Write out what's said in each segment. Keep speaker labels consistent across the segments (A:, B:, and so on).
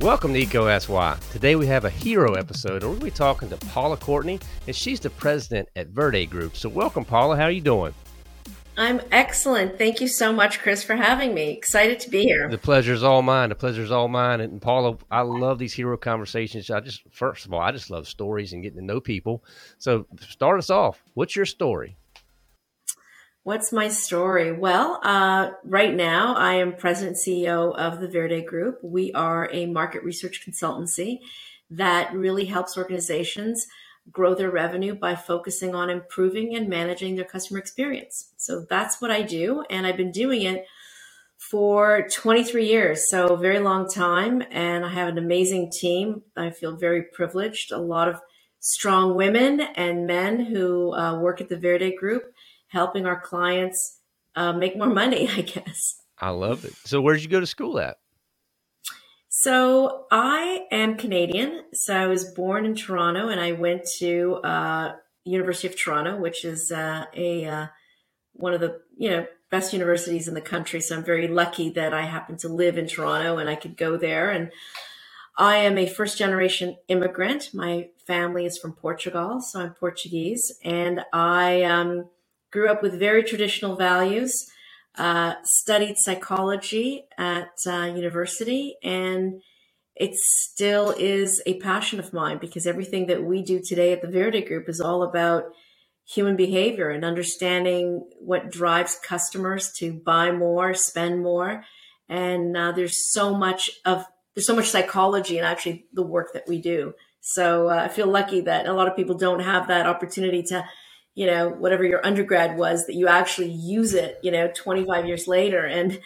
A: Welcome to EECO SY. Today we have a hero episode, and we're going to be talking to Paula Courtney, and she's the president at Verde Group. So, welcome, Paula. How are you doing?
B: I'm excellent. Thank you so much, Chris, for having me. Excited to be here.
A: The pleasure is all mine. The pleasure is all mine. And Paula, I love these hero conversations. I just, first of all, I just love stories and getting to know people. So, start us off. What's your story?
B: What's my story? Well, uh, right now I am president CEO of the Verde Group. We are a market research consultancy that really helps organizations grow their revenue by focusing on improving and managing their customer experience. So that's what I do. And I've been doing it for 23 years. So a very long time. And I have an amazing team. I feel very privileged. A lot of strong women and men who uh, work at the Verde Group helping our clients uh, make more money, I guess.
A: I love it. So, where did you go to school at?
B: So, I am Canadian. So, I was born in Toronto and I went to uh, University of Toronto, which is uh, a uh, one of the you know best universities in the country. So, I'm very lucky that I happen to live in Toronto and I could go there. And I am a first generation immigrant. My family is from Portugal, so I'm Portuguese, and I um, grew up with very traditional values, uh, studied psychology at uh, university, and it still is a passion of mine because everything that we do today at the Verde Group is all about human behavior and understanding what drives customers to buy more, spend more. And uh, there's so much of there's so much psychology in actually the work that we do. So uh, I feel lucky that a lot of people don't have that opportunity to you know, whatever your undergrad was, that you actually use it, you know, 25 years later. And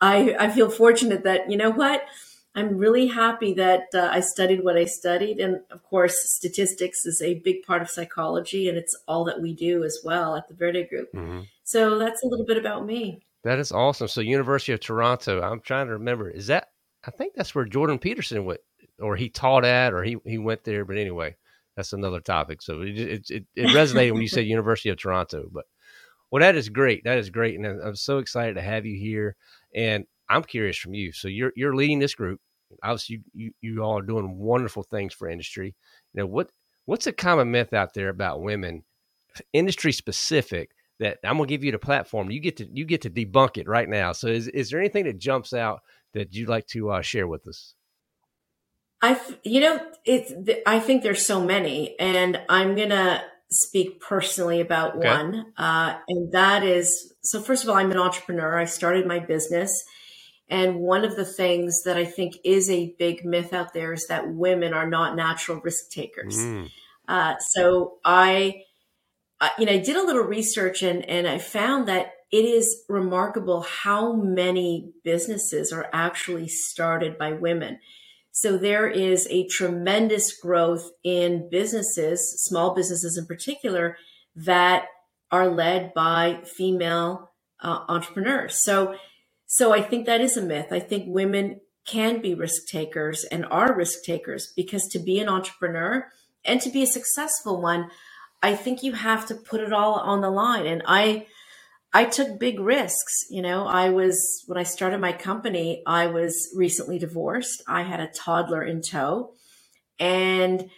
B: I, I feel fortunate that, you know what, I'm really happy that uh, I studied what I studied. And of course, statistics is a big part of psychology and it's all that we do as well at the Verde Group. Mm-hmm. So that's a little bit about me.
A: That is awesome. So University of Toronto, I'm trying to remember, is that, I think that's where Jordan Peterson went or he taught at, or he, he went there. But anyway, that's another topic. So it it, it, it resonated when you said University of Toronto. But well, that is great. That is great, and I'm so excited to have you here. And I'm curious from you. So you're you're leading this group. Obviously, you you, you all are doing wonderful things for industry. You know what what's a common myth out there about women, industry specific? That I'm gonna give you the platform. You get to you get to debunk it right now. So is is there anything that jumps out that you'd like to uh, share with us?
B: I, you know, it's, I think there's so many, and I'm going to speak personally about okay. one. Uh, and that is so, first of all, I'm an entrepreneur. I started my business. And one of the things that I think is a big myth out there is that women are not natural risk takers. Mm. Uh, so I, I, you know, I did a little research and, and I found that it is remarkable how many businesses are actually started by women. So there is a tremendous growth in businesses, small businesses in particular, that are led by female uh, entrepreneurs. So, so I think that is a myth. I think women can be risk takers and are risk takers because to be an entrepreneur and to be a successful one, I think you have to put it all on the line. And I, I took big risks. You know, I was, when I started my company, I was recently divorced. I had a toddler in tow and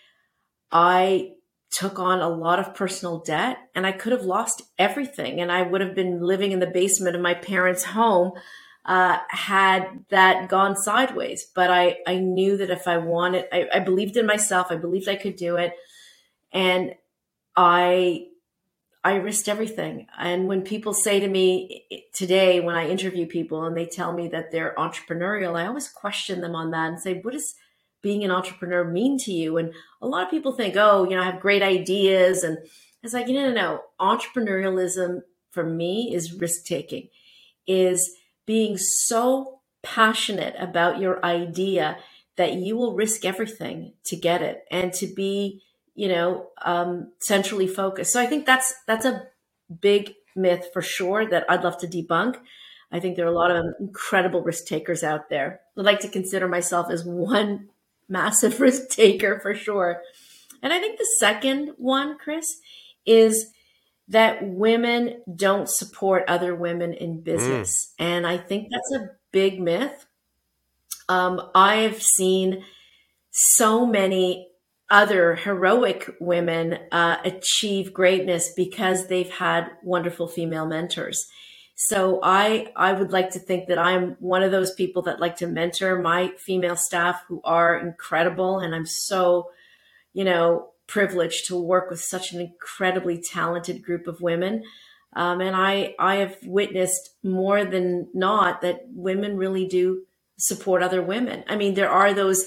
B: I took on a lot of personal debt and I could have lost everything. And I would have been living in the basement of my parents' home uh, had that gone sideways. But I, I knew that if I wanted, I, I believed in myself. I believed I could do it. And I I risked everything. And when people say to me today, when I interview people and they tell me that they're entrepreneurial, I always question them on that and say, what does being an entrepreneur mean to you? And a lot of people think, oh, you know, I have great ideas. And it's like, no, no, no. Entrepreneurialism for me is risk taking, is being so passionate about your idea that you will risk everything to get it and to be you know, um, centrally focused. So I think that's that's a big myth for sure that I'd love to debunk. I think there are a lot of incredible risk takers out there. I'd like to consider myself as one massive risk taker for sure. And I think the second one, Chris, is that women don't support other women in business. Mm. And I think that's a big myth. Um, I've seen so many other heroic women uh, achieve greatness because they've had wonderful female mentors. So I I would like to think that I'm one of those people that like to mentor my female staff who are incredible and I'm so you know privileged to work with such an incredibly talented group of women. Um, and I I have witnessed more than not that women really do support other women. I mean, there are those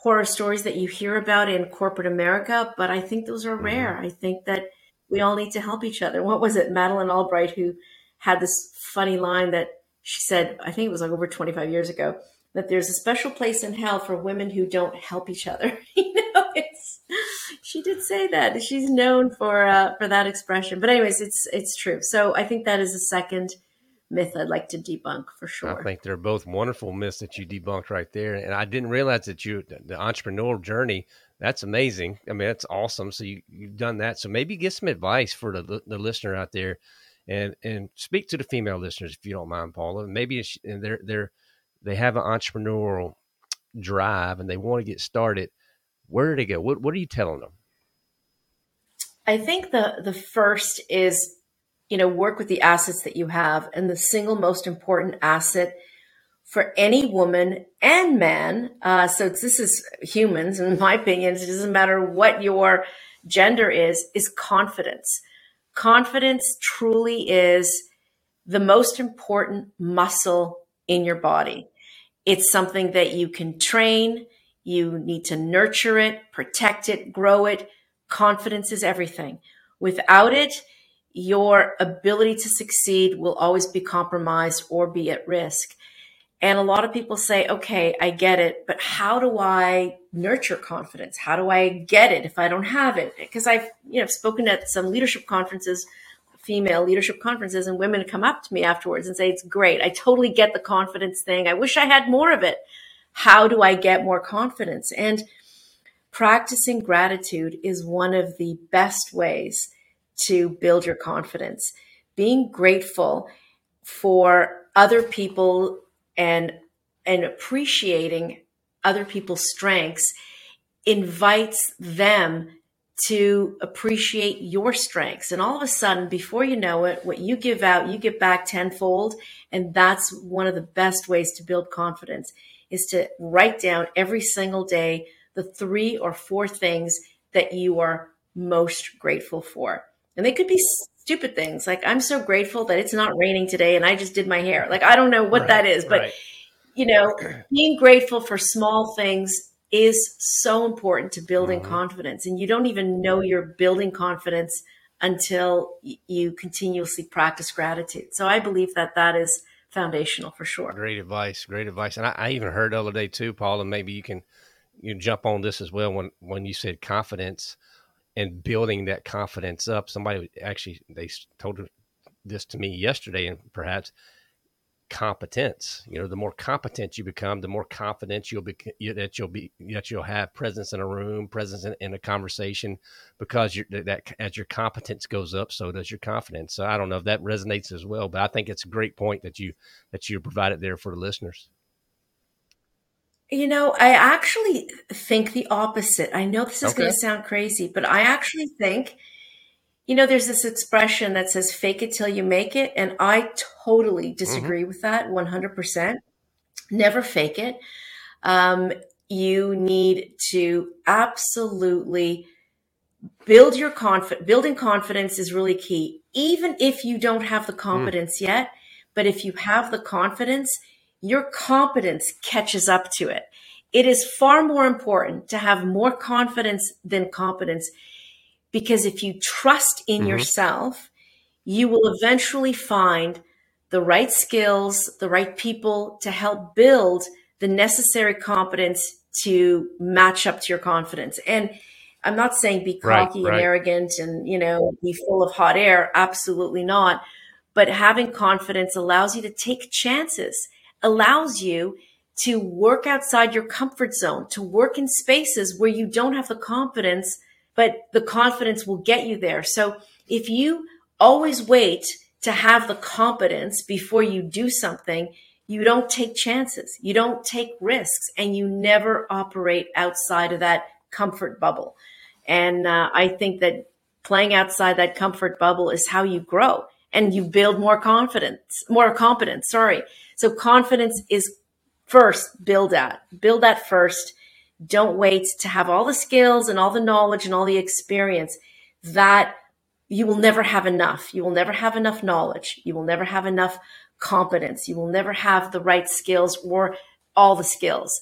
B: horror stories that you hear about in corporate America, but I think those are mm-hmm. rare. I think that we all need to help each other. What was it, Madeleine Albright, who had this funny line that she said, I think it was like over 25 years ago, that there's a special place in hell for women who don't help each other. you know, it's she did say that. She's known for uh, for that expression. But anyways, it's it's true. So I think that is a second myth I'd like to debunk for sure.
A: I think they're both wonderful myths that you debunked right there. And I didn't realize that you, the entrepreneurial journey, that's amazing. I mean, that's awesome. So you, you've done that. So maybe get some advice for the, the listener out there and, and speak to the female listeners, if you don't mind, Paula. Maybe and they're, they're, they have an entrepreneurial drive and they want to get started. Where do they go? What, what are you telling them?
B: I think the, the first is you know, work with the assets that you have. And the single most important asset for any woman and man, uh, so this is humans, in my opinion, it doesn't matter what your gender is, is confidence. Confidence truly is the most important muscle in your body. It's something that you can train. You need to nurture it, protect it, grow it. Confidence is everything. Without it, your ability to succeed will always be compromised or be at risk. And a lot of people say, okay, I get it, but how do I nurture confidence? How do I get it if I don't have it? Because I've, you know, spoken at some leadership conferences, female leadership conferences, and women come up to me afterwards and say, it's great. I totally get the confidence thing. I wish I had more of it. How do I get more confidence? And practicing gratitude is one of the best ways to build your confidence. Being grateful for other people and and appreciating other people's strengths invites them to appreciate your strengths. And all of a sudden, before you know it, what you give out, you get back tenfold. And that's one of the best ways to build confidence is to write down every single day the three or four things that you are most grateful for. And they could be stupid things. Like, I'm so grateful that it's not raining today and I just did my hair. Like, I don't know what right, that is, but, right. you know, being grateful for small things is so important to building mm-hmm. confidence. And you don't even know you're building confidence until you continuously practice gratitude. So I believe that that is foundational for sure.
A: Great advice. Great advice. And I, I even heard the other day too, Paul, and maybe you can you jump on this as well when when you said confidence and building that confidence up. Somebody actually they told this to me yesterday, and perhaps competence. You know, the more competent you become, the more confident you'll be that you'll be that you'll have presence in a room, presence in, in a conversation, because that as your competence goes up, so does your confidence. So I don't know if that resonates as well, but I think it's a great point that you that you provided there for the listeners.
B: You know, I actually think the opposite. I know this is okay. going to sound crazy, but I actually think, you know, there's this expression that says fake it till you make it. And I totally mm-hmm. disagree with that 100%. Never fake it. Um, you need to absolutely build your confidence. Building confidence is really key. Even if you don't have the mm. confidence yet, but if you have the confidence, your competence catches up to it. It is far more important to have more confidence than competence because if you trust in mm-hmm. yourself, you will eventually find the right skills, the right people to help build the necessary competence to match up to your confidence. And I'm not saying be cocky right, right. and arrogant and, you know, be full of hot air. Absolutely not. But having confidence allows you to take chances allows you to work outside your comfort zone, to work in spaces where you don't have the confidence, but the confidence will get you there. So if you always wait to have the competence before you do something. You don't take chances. You don't take risks and you never operate outside of that comfort bubble. And uh, I think that playing outside that comfort bubble is how you grow and you build more confidence, more competence. Sorry. So confidence is first build that, build that first. Don't wait to have all the skills and all the knowledge and all the experience that you will never have enough. You will never have enough knowledge. You will never have enough competence. You will never have the right skills or all the skills.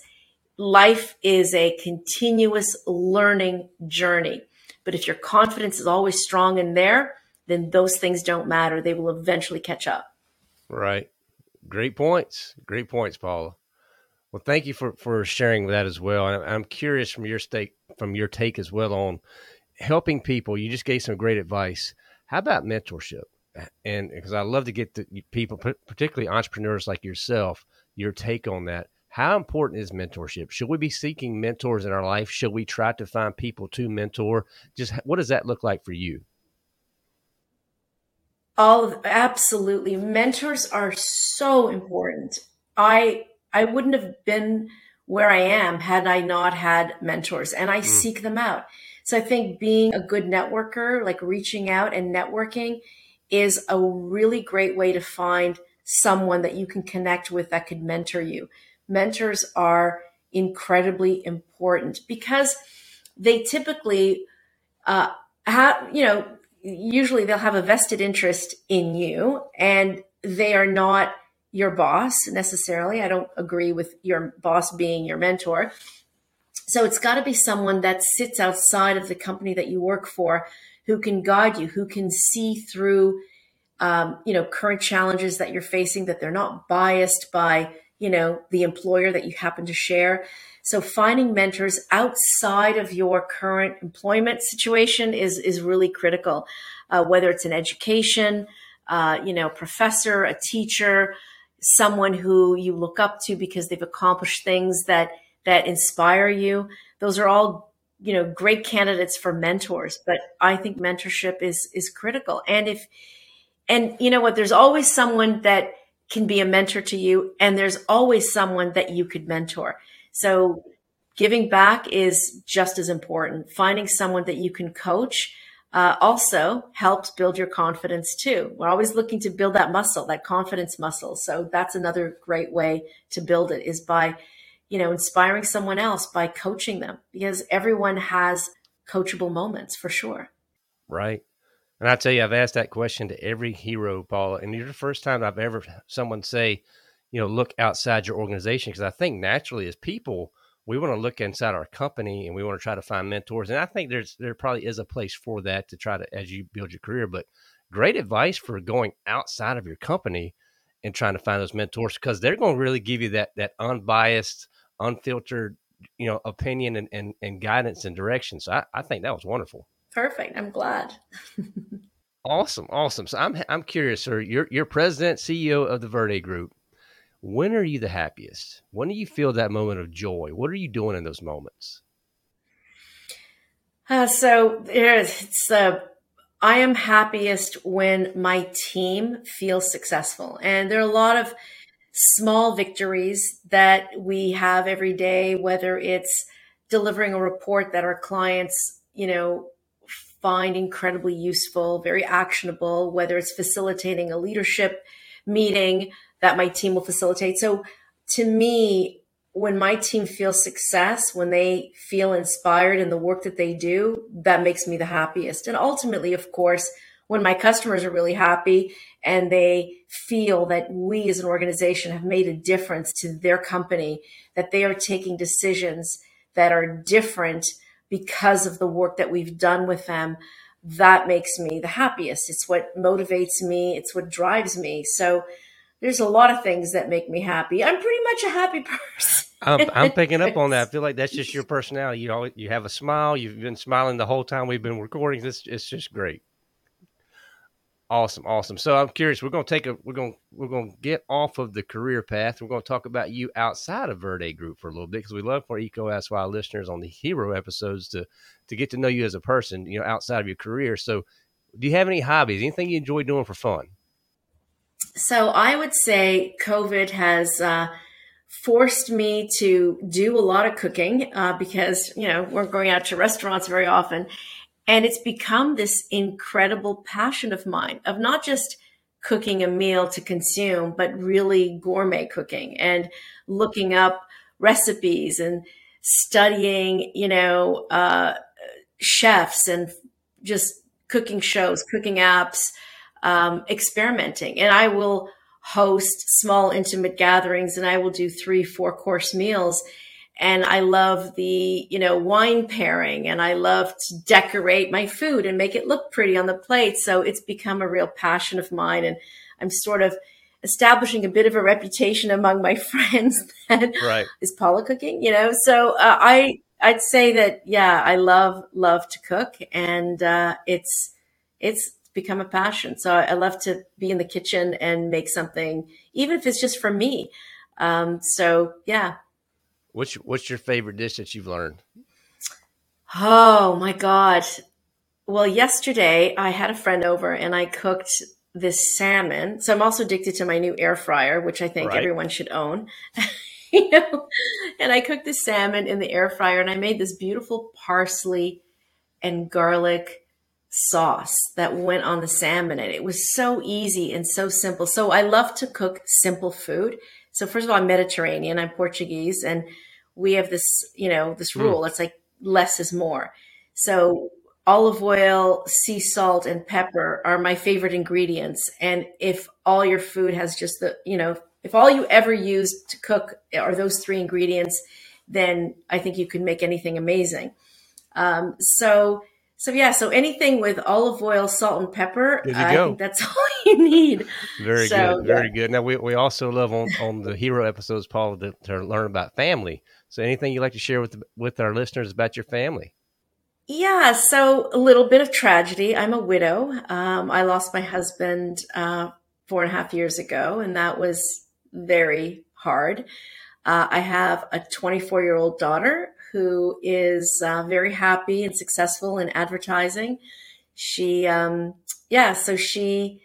B: Life is a continuous learning journey. But if your confidence is always strong in there, then those things don't matter. They will eventually catch up.
A: Right. Great points. Great points, Paula. Well, thank you for, for sharing that as well. And I'm curious from your stake, from your take as well on helping people. You just gave some great advice. How about mentorship? And because I love to get the people, particularly entrepreneurs like yourself, your take on that. How important is mentorship? Should we be seeking mentors in our life? Should we try to find people to mentor? Just what does that look like for you?
B: All of, absolutely. Mentors are so important. I I wouldn't have been where I am had I not had mentors and I mm. seek them out. So I think being a good networker, like reaching out and networking is a really great way to find someone that you can connect with that could mentor you. Mentors are incredibly important because they typically uh, have, you know, usually they'll have a vested interest in you and they are not your boss necessarily. I don't agree with your boss being your mentor. So it's got to be someone that sits outside of the company that you work for who can guide you, who can see through, um, you know, current challenges that you're facing, that they're not biased by, you know, the employer that you happen to share. So finding mentors outside of your current employment situation is, is really critical, uh, whether it's an education, uh, you know, professor, a teacher, someone who you look up to because they've accomplished things that that inspire you. Those are all you know great candidates for mentors, but I think mentorship is is critical. And if and you know what, there's always someone that can be a mentor to you, and there's always someone that you could mentor. So giving back is just as important. Finding someone that you can coach uh, also helps build your confidence too. We're always looking to build that muscle, that confidence muscle. So that's another great way to build it is by, you know, inspiring someone else by coaching them because everyone has coachable moments for sure.
A: Right. And I tell you, I've asked that question to every hero, Paula, and you're the first time I've ever someone say, you know, look outside your organization because I think naturally as people, we want to look inside our company and we want to try to find mentors. And I think there's there probably is a place for that to try to as you build your career. But great advice for going outside of your company and trying to find those mentors because they're going to really give you that that unbiased, unfiltered, you know, opinion and and, and guidance and direction. So I, I think that was wonderful.
B: Perfect. I'm glad.
A: awesome, awesome. So I'm I'm curious, sir. You're you're president, CEO of the Verde Group when are you the happiest? When do you feel that moment of joy? What are you doing in those moments?
B: Uh, so it's uh, I am happiest when my team feels successful, and there are a lot of small victories that we have every day. Whether it's delivering a report that our clients, you know, find incredibly useful, very actionable. Whether it's facilitating a leadership meeting that my team will facilitate. So to me, when my team feels success, when they feel inspired in the work that they do, that makes me the happiest. And ultimately, of course, when my customers are really happy and they feel that we as an organization have made a difference to their company, that they are taking decisions that are different because of the work that we've done with them, that makes me the happiest. It's what motivates me. It's what drives me. So there's a lot of things that make me happy. I'm pretty much a happy person.
A: I'm, I'm, picking up on that. I feel like that's just your personality. You always, you have a smile. You've been smiling the whole time we've been recording. This it's just great. Awesome, awesome. So I'm curious. We're to take a. We're gonna We're to get off of the career path. We're to talk about you outside of Verde Group for a little bit because we love for EECO Ask Why listeners on the hero episodes to to get to know you as a person. You know, outside of your career. So do you have any hobbies? Anything you enjoy doing for fun?
B: So I would say COVID has uh, forced me to do a lot of cooking uh, because you know we're going out to restaurants very often, and it's become this incredible passion of mine of not just cooking a meal to consume, but really gourmet cooking and looking up recipes and studying, you know, uh, chefs and just cooking shows, cooking apps, um, experimenting. And I will host small, intimate gatherings and I will do three, four course meals. And I love the, you know, wine pairing and I love to decorate my food and make it look pretty on the plate. So it's become a real passion of mine. And I'm sort of, establishing a bit of a reputation among my friends that right. is Paula cooking, you know? So uh, I, I'd say that, yeah, I love, love to cook and uh, it's, it's become a passion. So I love to be in the kitchen and make something, even if it's just for me. Um, so yeah.
A: What's, what's your favorite dish that you've learned?
B: Oh my God. Well, yesterday I had a friend over and I cooked this salmon. So I'm also addicted to my new air fryer, which I think right. everyone should own. you know, and I cooked the salmon in the air fryer and I made this beautiful parsley and garlic sauce that went on the salmon and it was so easy and so simple. So I love to cook simple food. So first of all, I'm Mediterranean, I'm Portuguese and we have this, you know, this hmm. rule. Mm. It's like less is more. So olive oil, sea salt, and pepper are my favorite ingredients. And if all your food has just the, you know, if all you ever use to cook are those three ingredients, then I think you can make anything amazing. Um, so, so yeah, so anything with olive oil, salt, and pepper, I go. think that's all you need.
A: Very so, good, very yeah. good. Now we, we also love on, on the hero episodes, Paul, to, to learn about family. So anything you'd like to share with with our listeners about your family?
B: Yeah, so a little bit of tragedy. I'm a widow. Um, I lost my husband uh, four and a half years ago, and that was very hard. Uh, I have a 24 year old daughter who is uh, very happy and successful in advertising. She, um, yeah, so she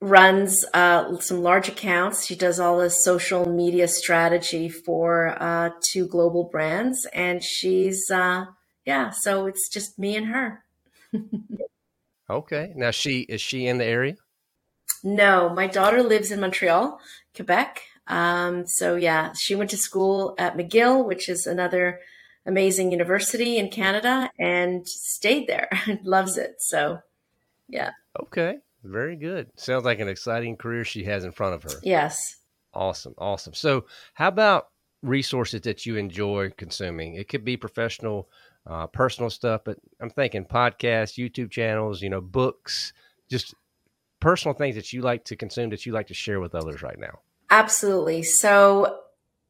B: runs uh, some large accounts. She does all the social media strategy for uh, two global brands, and she's uh, yeah, so it's just me and her.
A: okay. Now she is she in the area?
B: No, my daughter lives in Montreal, Quebec. Um, so yeah, she went to school at McGill, which is another amazing university in Canada, and stayed there. Loves it. So yeah.
A: Okay. Very good. Sounds like an exciting career she has in front of her.
B: Yes.
A: Awesome. Awesome. So how about resources that you enjoy consuming? It could be professional uh, personal stuff, but I'm thinking podcasts, YouTube channels, you know, books, just personal things that you like to consume that you like to share with others right now.
B: Absolutely. So,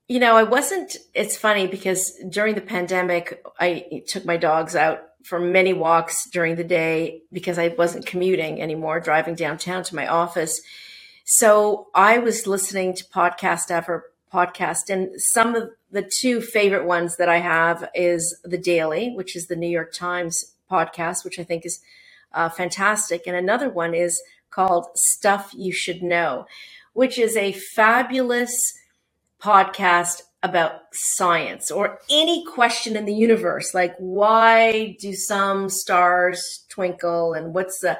B: you know, I wasn't, it's funny because during the pandemic, I took my dogs out for many walks during the day because I wasn't commuting anymore, driving downtown to my office. So I was listening to podcast after podcast. And some of the two favorite ones that I have is The Daily, which is the New York Times podcast, which I think is uh, fantastic. And another one is called Stuff You Should Know, which is a fabulous podcast about science or any question in the universe like why do some stars twinkle and what's the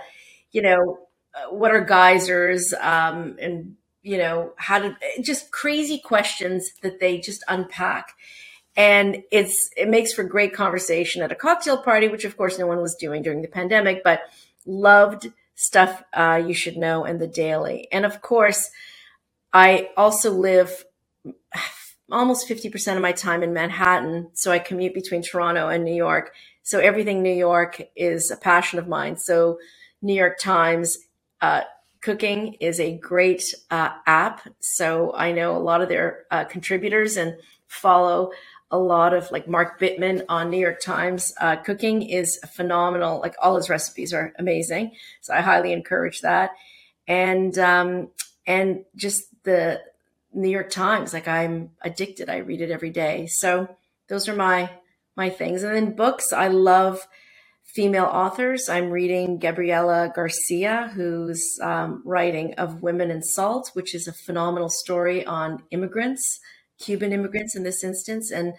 B: you know uh, what are geysers um, and you know, how to just crazy questions that they just unpack. And it's, it makes for great conversation at a cocktail party, which of course no one was doing during the pandemic, but loved stuff uh, you should know and the daily. And of course, I also live almost 50% of my time in Manhattan. So I commute between Toronto and New York. So everything New York is a passion of mine. So New York Times, uh, Cooking is a great uh, app. So I know a lot of their uh, contributors and follow a lot of like Mark Bittman on New York Times. Uh, cooking is phenomenal. Like all his recipes are amazing. So I highly encourage that. And, um, and just the New York Times, like I'm addicted. I read it every day. So those are my, my things. And then books, I love female authors. I'm reading Gabriela Garcia, who's um, writing Of Women and Salt, which is a phenomenal story on immigrants, Cuban immigrants in this instance. And,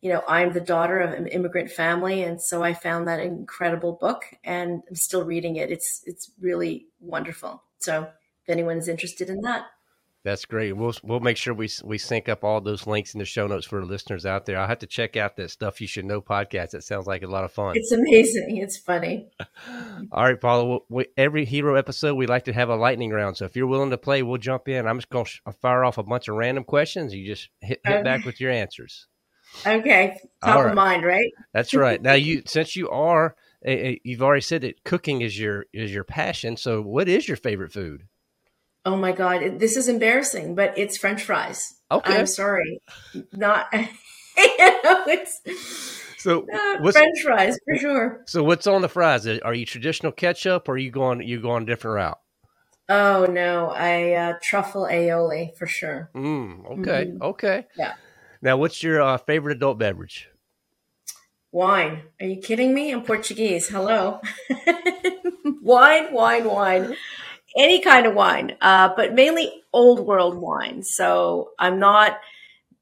B: you know, I'm the daughter of an immigrant family. And so I found that incredible book and I'm still reading it. It's, it's really wonderful. So if anyone is interested in that.
A: That's great. We'll we'll make sure we we sync up all those links in the show notes for the listeners out there. I'll have to check out that stuff you should know podcast. It sounds like a lot of fun.
B: It's amazing. It's funny.
A: all right, Paula. We, every hero episode, we like to have a lightning round. So if you're willing to play, we'll jump in. I'm just going to fire off a bunch of random questions. You just hit, hit okay. back with your answers.
B: Okay, top right. of mind, right?
A: That's right. Now you since you are eh, eh, you've already said that cooking is your is your passion. So what is your favorite food?
B: Oh my god, this is embarrassing, but it's French fries. Okay, I'm sorry, not. you know, it's
A: so
B: uh, French fries for sure.
A: So what's on the fries? Are you traditional ketchup, or are you going you going a different route?
B: Oh no, I uh, truffle aioli for sure.
A: Mm, okay, mm-hmm. okay.
B: Yeah.
A: Now, what's your uh, favorite adult beverage?
B: Wine. Are you kidding me? I'm Portuguese. Hello. wine, wine, wine any kind of wine, uh, but mainly old world wine. So I'm not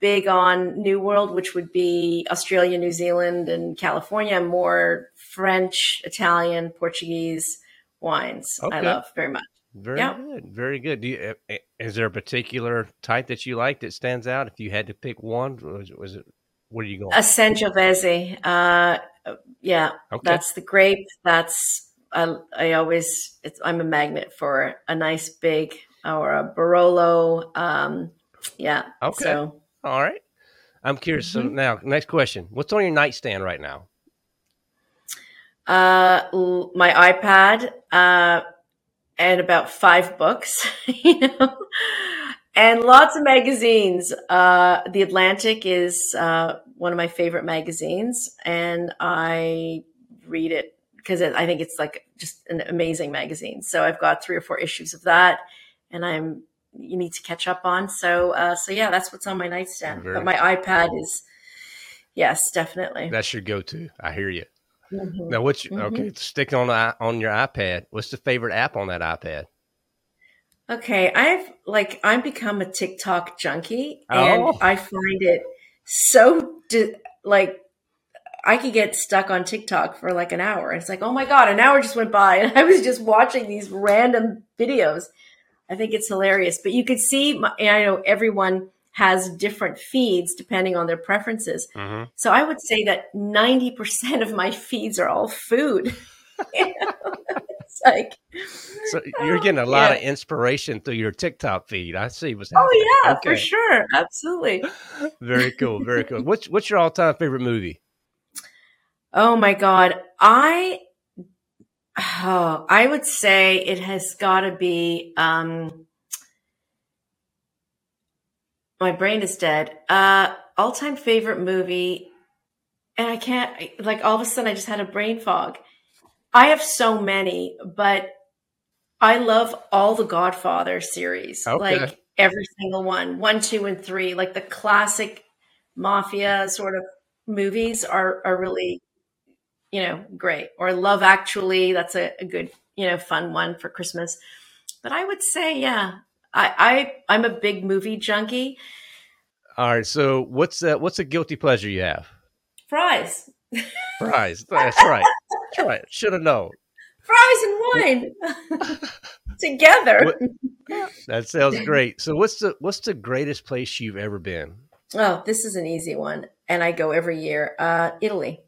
B: big on New World, which would be Australia, New Zealand, and California. I'm more French, Italian, Portuguese wines. Okay. I love very much.
A: Very yeah. good. Very good. Do you, eh, eh, is there a particular type that you like that stands out? If you had to pick one, was, was it? What are you going?
B: A Sangiovese. Uh, yeah, okay. that's the grape. That's I, I always I'm a magnet for a nice big or a Barolo. Um, yeah.
A: Okay. So, All right. I'm curious. Mm-hmm. So now, next question: What's on your nightstand right now?
B: Uh, my iPad, uh, and about five books, you know, and lots of magazines. Uh, the Atlantic is uh, one of my favorite magazines, and I read it because I think it's like just an amazing magazine. So I've got three or four issues of that, and I'm you need to catch up on. So uh, so yeah, that's what's on my nightstand. Very but my iPad is yes, definitely.
A: That's your go-to. I hear you. Mm-hmm. Now, what's your, mm-hmm. okay? Sticking on the, on your iPad. What's the favorite app on that iPad?
B: Okay, I've like I've become a TikTok junkie, and oh. I find it so like I could get stuck on TikTok for like an hour. It's like, oh my God, an hour just went by and I was just watching these random videos. I think it's hilarious. But you could see, my, I know everyone has different feeds depending on their preferences. Mm-hmm. So I would say that 90% of my feeds are all food. it's
A: like, so you're getting a lot yeah. of inspiration through your TikTok feed. I see what's
B: happening. Oh yeah, okay. for sure. Absolutely.
A: very cool. Very cool. What's, what's your all time favorite movie?
B: Oh my God. I, oh, I would say it has got to be, um, my brain is dead. Uh, all time favorite movie. And I can't, like, all of a sudden I just had a brain fog. I have so many, but I love all the Godfather series. Okay. Like every single one, one, two, and three, like the classic mafia sort of movies are, are really you know, great. Or Love Actually, that's a, a good, you know, fun one for Christmas. But I would say, yeah, I, I I'm a big movie junkie.
A: All right. So what's that? What's a guilty pleasure you have?
B: Fries.
A: Fries. That's right. That's right. Should have known.
B: Fries and wine together.
A: What, that sounds great. So what's the what's the greatest place you've ever been?
B: Oh, this is an easy one, and I go every year. Uh, Italy.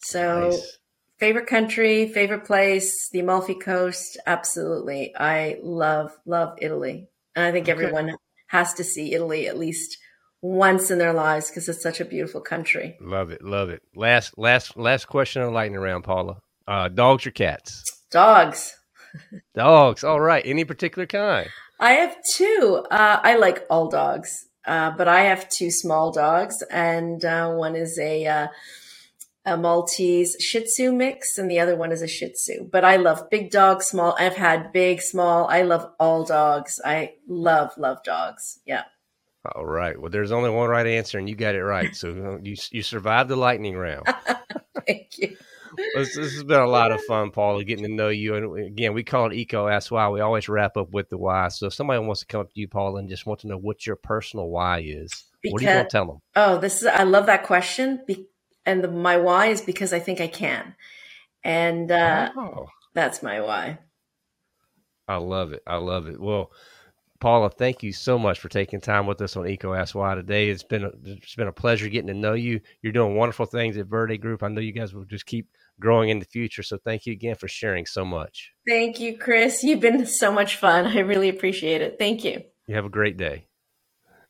B: So, nice. favorite country, favorite place, the Amalfi Coast. Absolutely. I love, love Italy. And I think okay. everyone has to see Italy at least once in their lives because it's such a beautiful country.
A: Love it. Love it. Last, last, last question on lightning round, Paula. Uh, dogs or cats?
B: Dogs.
A: dogs. All right. Any particular kind?
B: I have two. Uh, I like all dogs, uh, but I have two small dogs, and uh, one is a uh, a Maltese Shih Tzu mix, and the other one is a Shih Tzu. But I love big dogs, small. I've had big, small. I love all dogs. I love, love dogs. Yeah.
A: All right. Well, there's only one right answer, and you got it right. So you you survived the lightning round.
B: Thank you.
A: this, this, has been a lot of fun, Paula, getting to know you. And again, we call it EECO Ask Why. We always wrap up with the why. So if somebody wants to come up to you, Paula, and just want to know what your personal why is, because, what are you going to tell them?
B: Oh, this is, I love that question. And the, my why is because I think I can. And uh, that's my why.
A: I love it. I love it. Well, Paula, thank you so much for taking time with us on EECO Ask Why today. It's been a, it's been a pleasure getting to know you. You're doing wonderful things at Verde Group. I know you guys will just keep growing in the future. So thank you again for sharing so much.
B: Thank you, Chris. You've been so much fun. I really appreciate it. Thank you.
A: You have a great day.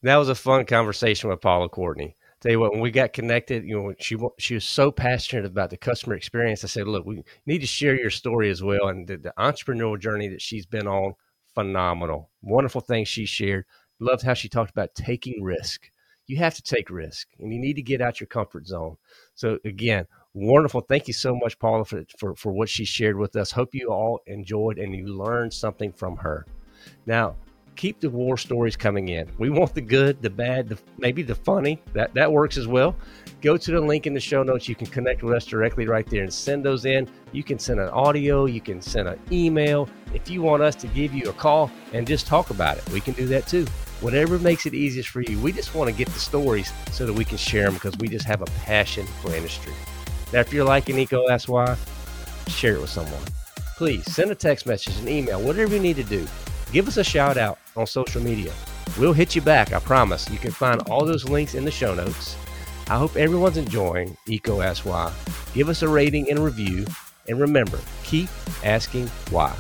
A: That was a fun conversation with Paula Courtney. Tell you what, when we got connected, you know, she she was so passionate about the customer experience. I said, look, we need to share your story as well and the, the entrepreneurial journey that she's been on phenomenal. Wonderful things she shared. Loved how she talked about taking risk. You have to take risk and you need to get out your comfort zone. So again, wonderful. Thank you so much, Paula, for, for, for what she shared with us. Hope you all enjoyed and you learned something from her. Now, keep the war stories coming in. We want the good, the bad, the, maybe the funny. That that works as well. Go to the link in the show notes. You can connect with us directly right there and send those in. You can send an audio. You can send an email. If you want us to give you a call and just talk about it, we can do that too. Whatever makes it easiest for you. We just want to get the stories so that we can share them because we just have a passion for industry. Now, if you're liking EECO Ask Why, share it with someone. Please send a text message, an email, whatever you need to do give us a shout out on social media. We'll hit you back, I promise. You can find all those links in the show notes. I hope everyone's enjoying EECO Ask Why. Give us a rating and review. And remember, keep asking why.